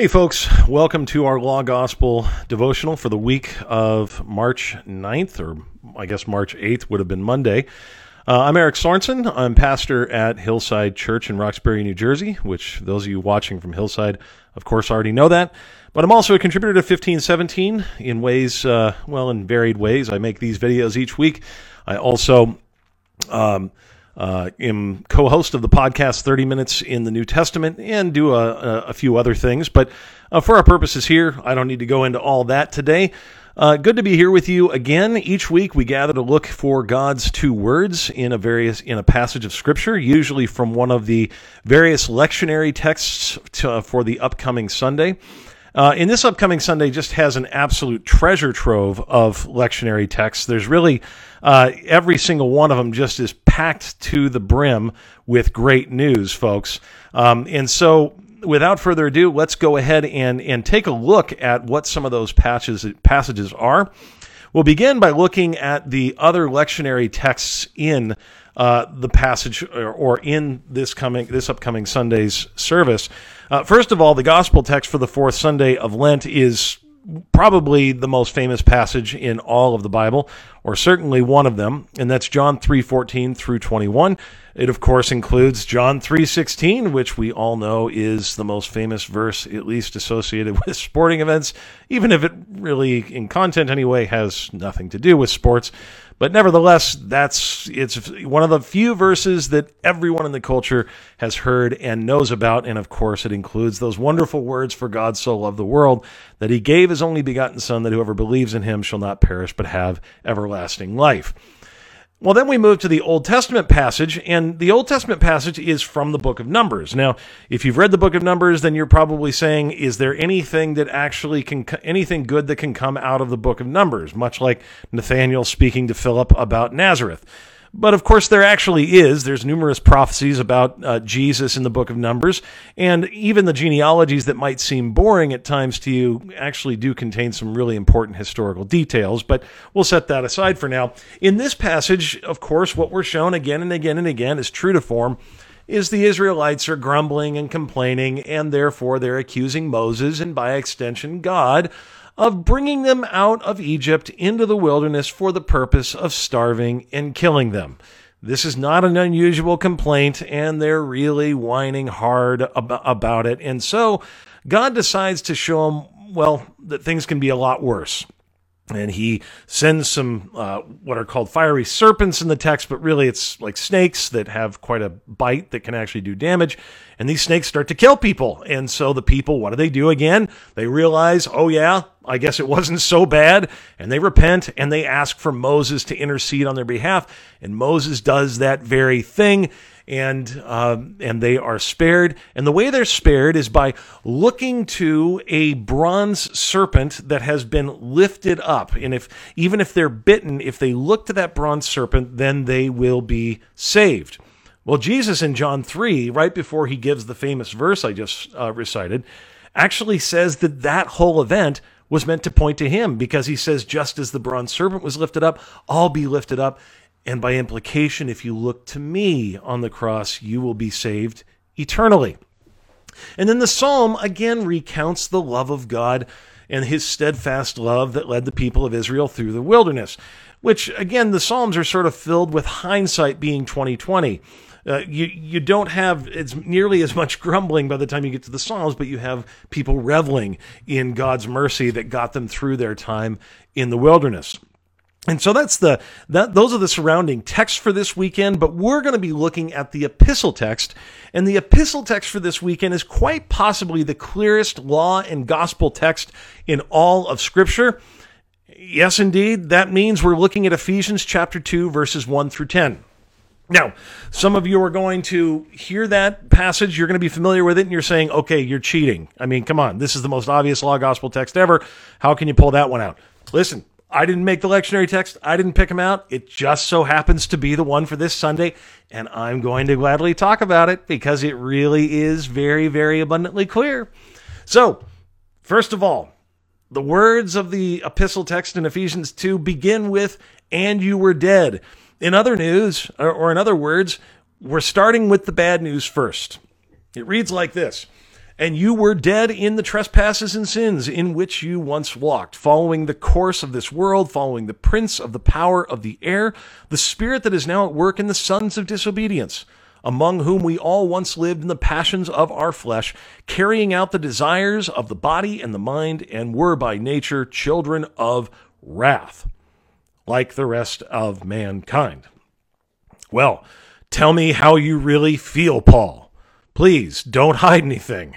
Hey, folks, welcome to our Law Gospel devotional for the week of March 9th, or I guess March 8th would have been Monday. Uh, I'm Erick Sorensen. I'm pastor at Hillside Church in Roxbury, New Jersey, which those of you watching from Hillside, of course, already know that. But I'm also a contributor to 1517 in ways, uh, well, in varied ways. I make these videos each week. I also um, uh, am co-host of the podcast 30 Minutes in the New Testament and do a, a, few other things. But uh, for our purposes here, I don't need to go into all that today. Uh, good to be here with you again. Each week we gather to look for God's two words in a various in a passage of Scripture, usually from one of the various lectionary texts to, for the upcoming Sunday. Uh, in this upcoming Sunday, just has an absolute treasure trove of lectionary texts. There's really uh, every single one of them just is packed to the brim with great news, folks. Um, and so, without further ado, let's go ahead and and take a look at what some of those patches, passages are. We'll begin by looking at the other lectionary texts in uh, the passage or, or, in this coming this upcoming Sunday's service. Uh, first of all, the gospel text for the fourth Sunday of Lent is probably the most famous passage in all of the Bible, or certainly one of them, and that's John 3:14 through 21. It of course includes John 3:16, which we all know is the most famous verse at least associated with sporting events, even if it really in content anyway has nothing to do with sports. But nevertheless, that's it's one of the few verses that everyone in the culture has heard and knows about, and of course, it includes those wonderful words for God so loved the world that he gave his only begotten son that whoever believes in him shall not perish but have everlasting life. Well, then we move to the Old Testament passage, and the Old Testament passage is from the book of Numbers. Now, if you've read the book of Numbers, then you're probably saying, is there anything that actually can, anything good that can come out of the book of Numbers? Much like Nathaniel speaking to Philip about Nazareth. But of course, there actually is. There's numerous prophecies about uh, Jesus in the book of Numbers, and even the genealogies that might seem boring at times to you actually do contain some really important historical details. But we'll set that aside for now. In this passage, of course, what we're shown again and again and again is true to form is the Israelites are grumbling and complaining, and therefore they're accusing Moses and by extension God of bringing them out of Egypt into the wilderness for the purpose of starving and killing them. This is not an unusual complaint, and they're really whining hard ab- about it. And so God decides to show them, well, that things can be a lot worse and he sends some uh, what are called fiery serpents in the text, but really it's like snakes that have quite a bite that can actually do damage. And these snakes start to kill people. And so the people, what do they do again? They realize, oh yeah, I guess it wasn't so bad. And they repent and they ask for Moses to intercede on their behalf. And Moses does that very thing and um, and they are spared. And the way they're spared is by looking to a bronze serpent that has been lifted up. And if even if they're bitten, if they look to that bronze serpent, then they will be saved. Well, Jesus in John 3, right before he gives the famous verse I just uh, recited, actually says that that whole event was meant to point to him because he says, just as the bronze serpent was lifted up, I'll be lifted up. And by implication, if you look to me on the cross, you will be saved eternally. And then the psalm again recounts the love of God and his steadfast love that led the people of Israel through the wilderness, which again, the psalms are sort of filled with hindsight being 2020. Uh, you you don't have it's nearly as much grumbling by the time you get to the Psalms, but you have people reveling in God's mercy that got them through their time in the wilderness. And so that's the that those are the surrounding texts for this weekend, but we're going to be looking at the epistle text. And the epistle text for this weekend is quite possibly the clearest law and gospel text in all of scripture. Yes, indeed, that means we're looking at Ephesians chapter 2 verses 1 through 10. Now, some of you are going to hear that passage, you're going to be familiar with it, and you're saying, okay, you're cheating. I mean, come on, this is the most obvious law gospel text ever. How can you pull that one out? Listen, I didn't make the lectionary text. I didn't pick them out. It just so happens to be the one for this Sunday, and I'm going to gladly talk about it because it really is very, very abundantly clear. So, first of all, the words of the epistle text in Ephesians 2 begin with, and you were dead. In other news, or in other words, we're starting with the bad news first. It reads like this And you were dead in the trespasses and sins in which you once walked, following the course of this world, following the prince of the power of the air, the spirit that is now at work in the sons of disobedience, among whom we all once lived in the passions of our flesh, carrying out the desires of the body and the mind, and were by nature children of wrath, like the rest of mankind. Well, tell me how you really feel, Paul. Please don't hide anything.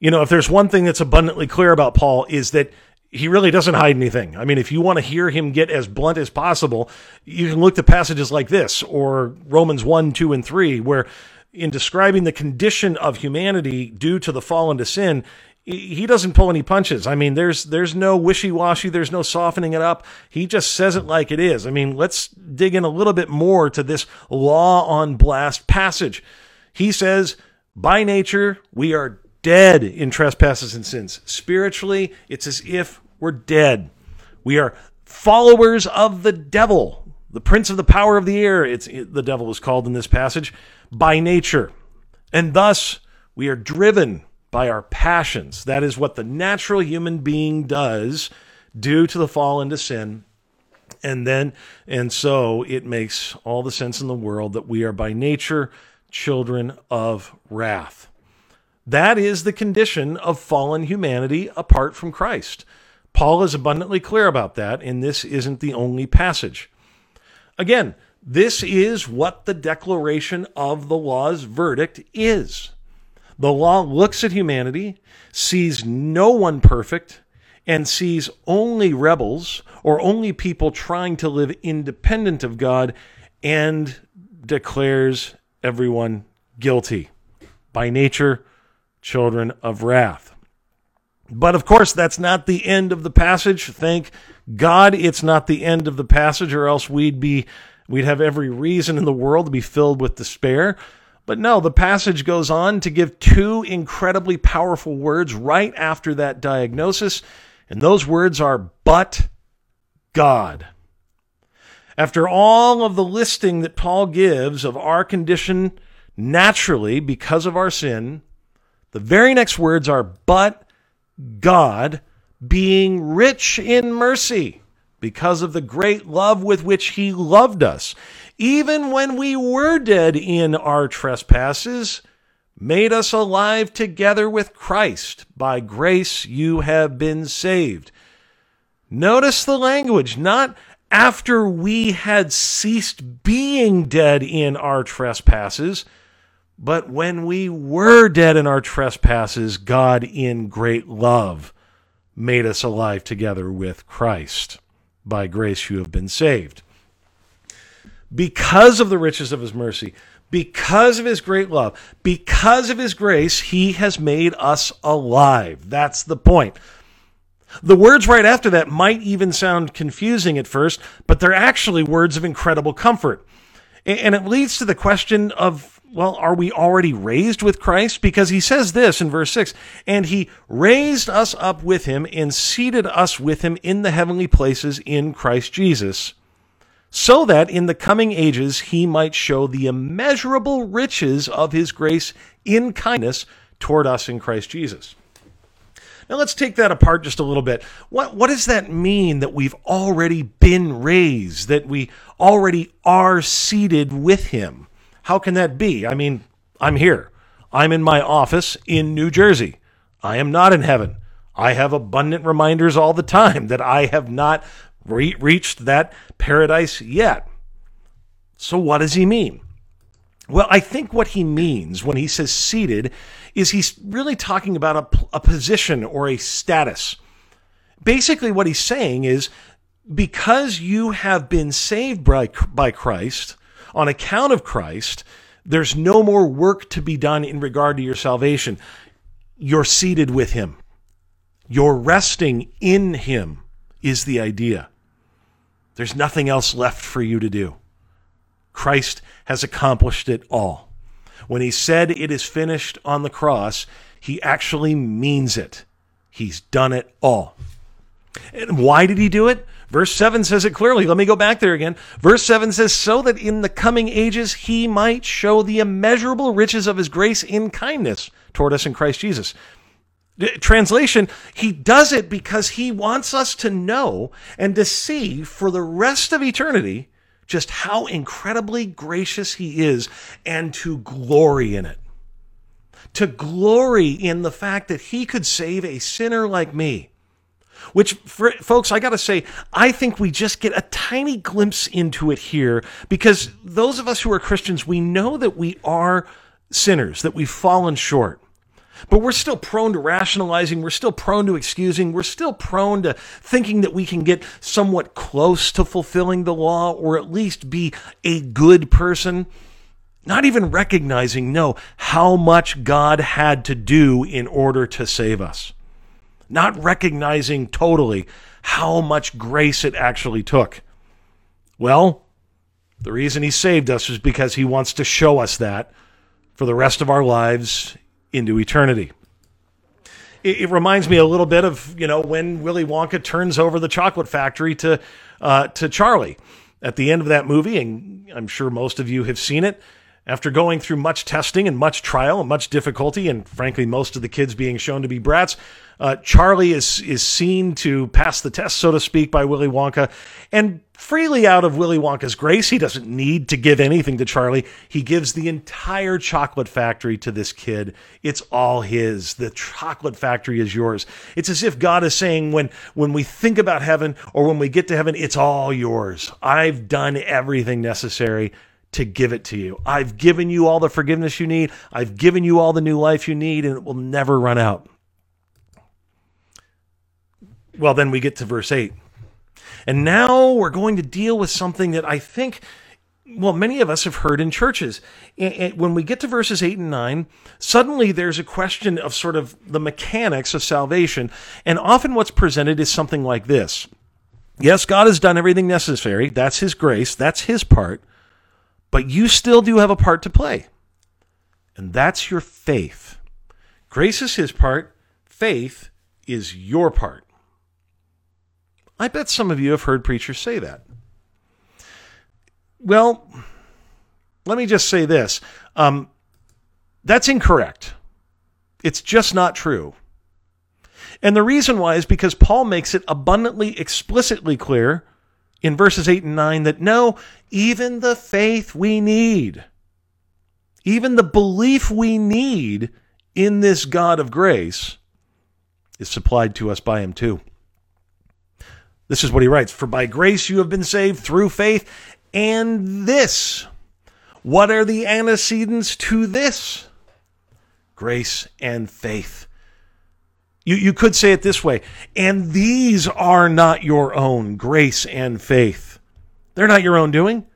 You know, if there's one thing that's abundantly clear about Paul is that he really doesn't hide anything. I mean, if you want to hear him get as blunt as possible, you can look to passages like this or Romans 1, 2, and 3, where in describing the condition of humanity due to the fall into sin, he doesn't pull any punches. I mean, there's there's no wishy-washy, there's no softening it up. He just says it like it is. I mean, let's dig in a little bit more to this law on blast passage. He says by nature, we are dead in trespasses and sins. Spiritually, it's as if we're dead. We are followers of the devil, the prince of the power of the air. It's it, the devil is called in this passage by nature. And thus, we are driven by our passions. That is what the natural human being does due to the fall into sin. And then, and so it makes all the sense in the world that we are by nature children of wrath. That is the condition of fallen humanity apart from Christ. Paul is abundantly clear about that, and this isn't the only passage. Again, this is what the declaration of the law's verdict is. The law looks at humanity, sees no one perfect, and sees only rebels or only people trying to live independent of God and declares everyone guilty. By nature, children of wrath. But of course, that's not the end of the passage. Thank God it's not the end of the passage, or else we'd be we'd have every reason in the world to be filled with despair. But no, the passage goes on to give two incredibly powerful words right after that diagnosis, and those words are but God. After all of the listing that Paul gives of our condition naturally because of our sin, the very next words are, but God being rich in mercy because of the great love with which he loved us, even when we were dead in our trespasses, made us alive together with Christ. By grace you have been saved. Notice the language, not after we had ceased being dead in our trespasses. But when we were dead in our trespasses, God, in great love, made us alive together with Christ. By grace you have been saved. Because of the riches of his mercy, because of his great love, because of his grace, he has made us alive. That's the point. The words right after that might even sound confusing at first, but they're actually words of incredible comfort. And it leads to the question of, well, are we already raised with Christ? Because he says this in verse 6 and he raised us up with him and seated us with him in the heavenly places in Christ Jesus, so that in the coming ages he might show the immeasurable riches of his grace in kindness toward us in Christ Jesus. Now let's take that apart just a little bit. What what does that mean that we've already been raised, that we already are seated with him? How can that be? I mean, I'm here. I'm in my office in New Jersey. I am not in heaven. I have abundant reminders all the time that I have not re- reached that paradise yet. So what does he mean? Well, I think what he means when he says seated is he's really talking about a, a position or a status. Basically, what he's saying is because you have been saved by, by Christ, on account of Christ, there's no more work to be done in regard to your salvation. You're seated with him. You're resting in him, is the idea. There's nothing else left for you to do. Christ has accomplished it all. When he said it is finished on the cross, he actually means it. He's done it all. And why did he do it? Verse 7 says it clearly. Let me go back there again. Verse 7 says, So that in the coming ages he might show the immeasurable riches of his grace in kindness toward us in Christ Jesus. Translation, he does it because he wants us to know and to see for the rest of eternity just how incredibly gracious he is and to glory in it. To glory in the fact that he could save a sinner like me. Which, for, folks, I got to say, I think we just get a tiny glimpse into it here because those of us who are Christians, we know that we are sinners, that we've fallen short. But we're still prone to rationalizing. We're still prone to excusing. We're still prone to thinking that we can get somewhat close to fulfilling the law or at least be a good person. Not even recognizing, no, how much God had to do in order to save us. Not recognizing totally how much grace it actually took. Well, the reason he saved us is because he wants to show us that for the rest of our lives into eternity. It, it, reminds me a little bit of you know when Willy Wonka turns over the chocolate factory to uh, to Charlie at the end of that movie, and I'm sure most of you have seen it. After going through much testing and much trial and much difficulty, and frankly, most of the kids being shown to be brats, uh, Charlie is is seen to pass the test, so to speak, by Willy Wonka, and freely out of Willy Wonka's grace, he doesn't need to give anything to Charlie. He gives the entire chocolate factory to this kid. It's all his. The chocolate factory is yours. It's as if God is saying, when when we think about heaven or when we get to heaven, it's all yours. I've done everything necessary to give it to you. I've given you all the forgiveness you need. I've given you all the new life you need, and it will never run out. Well, then we get to verse 8. And now we're going to deal with something that I think, well, many of us have heard in churches. When we get to verses 8 and 9, suddenly there's a question of sort of the mechanics of salvation. And often what's presented is something like this Yes, God has done everything necessary. That's His grace, that's His part. But you still do have a part to play. And that's your faith. Grace is his part, faith is your part. I bet some of you have heard preachers say that. Well, let me just say this um, that's incorrect. It's just not true. And the reason why is because Paul makes it abundantly, explicitly clear in verses 8 and 9 that no, even the faith we need, even the belief we need in this God of grace is supplied to us by Him too. This is what he writes For by grace you have been saved through faith, and this. What are the antecedents to this? Grace and faith. You, you could say it this way and these are not your own, grace and faith. They're not your own doing,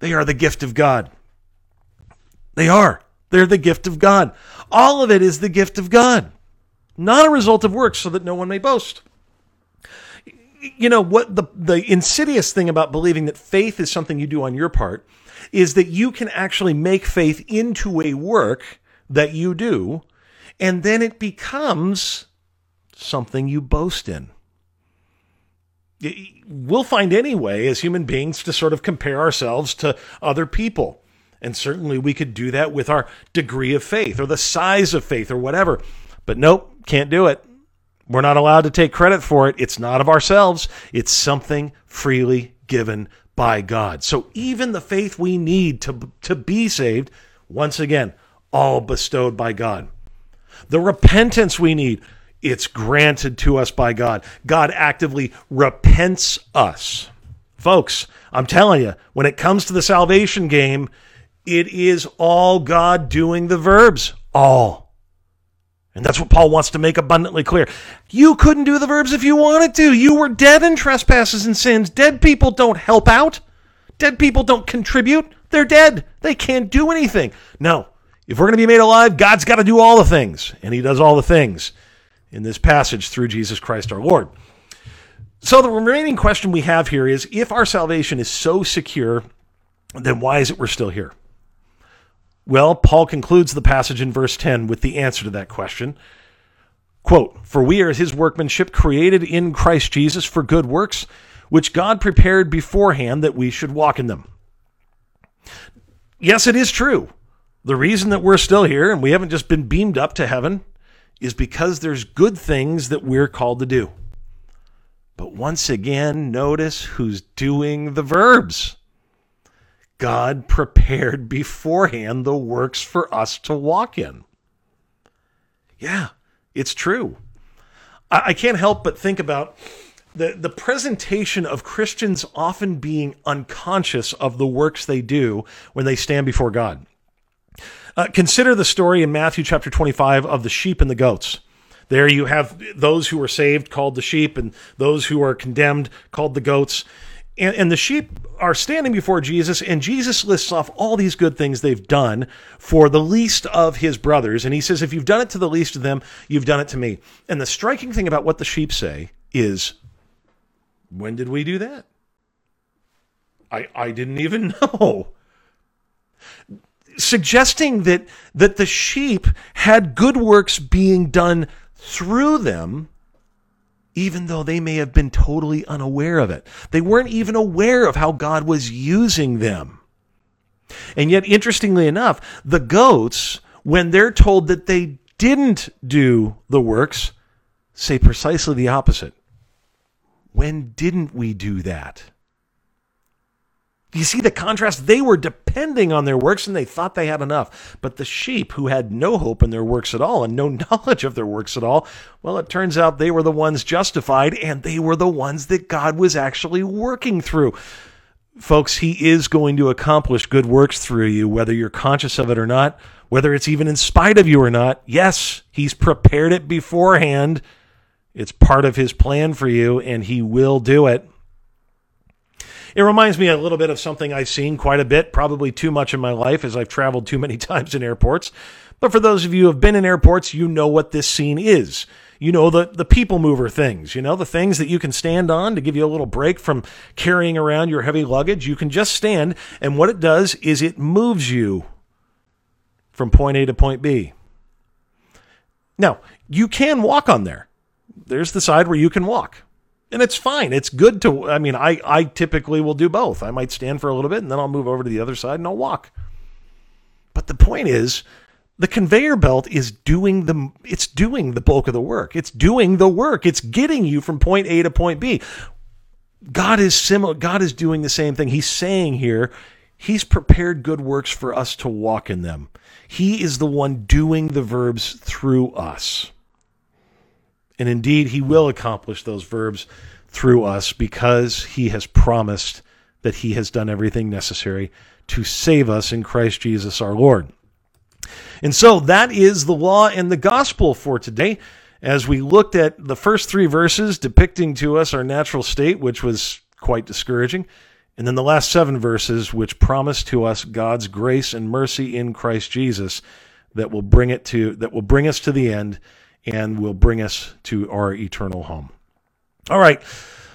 they are the gift of God. They are. They're the gift of God. All of it is the gift of God, not a result of works, so that no one may boast. You know what the the insidious thing about believing that faith is something you do on your part is that you can actually make faith into a work that you do and then it becomes something you boast in. We'll find any way as human beings to sort of compare ourselves to other people. And certainly we could do that with our degree of faith or the size of faith or whatever. But nope, can't do it. We're not allowed to take credit for it. It's not of ourselves, it's something freely given by God. So even the faith we need to, to be saved, once again, all bestowed by God. The repentance we need, it's granted to us by God. God actively repents us. Folks, I'm telling you, when it comes to the salvation game, it is all God doing the verbs. All. And that's what Paul wants to make abundantly clear. You couldn't do the verbs if you wanted to. You were dead in trespasses and sins. Dead people don't help out. Dead people don't contribute. They're dead. They can't do anything. No, if we're going to be made alive, God's got to do all the things, and He does all the things in this passage through Jesus Christ our Lord. So, the remaining question we have here is if our salvation is so secure, then why is it we're still here? Well, Paul concludes the passage in verse 10 with the answer to that question. Quote, For we are his workmanship created in Christ Jesus for good works, which God prepared beforehand that we should walk in them. Yes, it is true the reason that we're still here and we haven't just been beamed up to heaven is because there's good things that we're called to do. But once again, notice who's doing the verbs. God prepared beforehand the works for us to walk in. Yeah, it's true. I, can't help but think about the, the presentation of Christians often being unconscious of the works they do when they stand before God. Uh, consider the story in Matthew chapter 25 of the sheep and the goats. There you have those who are saved called the sheep and those who are condemned called the goats. And, and, the sheep are standing before Jesus, and Jesus lists off all these good things they've done for the least of his brothers. And he says, If you've done it to the least of them, you've done it to me. And the striking thing about what the sheep say is, When did we do that? I, I didn't even know. Suggesting that, that the sheep had good works being done through them even though they may have been totally unaware of it. They weren't even aware of how God was using them. And yet, interestingly enough, the goats, when they're told that they didn't do the works, say precisely the opposite. When didn't we do that? You see the contrast? They were depending on their works and they thought they had enough. But the sheep, who had no hope in their works at all and no knowledge of their works at all, well, it turns out they were the ones justified and they were the ones that God was actually working through. Folks, He is going to accomplish good works through you, whether you're conscious of it or not, whether it's even in spite of you or not. Yes, He's prepared it beforehand. It's part of His plan for you, and He will do it. It reminds me a little bit of something I've seen quite a bit, probably too much in my life as I've traveled too many times in airports. But for those of you who have been in airports, you know what this scene is. You know, the, the people mover things, you know, the things that you can stand on to give you a little break from carrying around your heavy luggage. You can just stand, and what it does is it moves you from point A to point B. Now, you can walk on there. There's the side where you can walk and it's fine. It's good to. I mean, I I typically will do both. I might stand for a little bit and then I'll move over to the other side and I'll walk. But the point is, the conveyor belt is doing the it's doing the bulk of the work. It's doing the work. It's getting you from point A to point B. God is similar. God is doing the same thing. He's saying here, He's prepared good works for us to walk in them. He is the one doing the verbs through us. And indeed, he will accomplish those verbs through us because he has promised that he has done everything necessary to save us in Christ Jesus our Lord. And so that is the law and the gospel for today. As we looked at the first three verses depicting to us our natural state, which was quite discouraging, and then the last seven verses, which promise to us God's grace and mercy in Christ Jesus that will bring it to that will bring us to the end and will bring us to our eternal home. All right.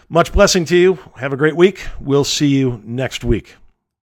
Much blessing to you. Have a great week. We'll see you next week.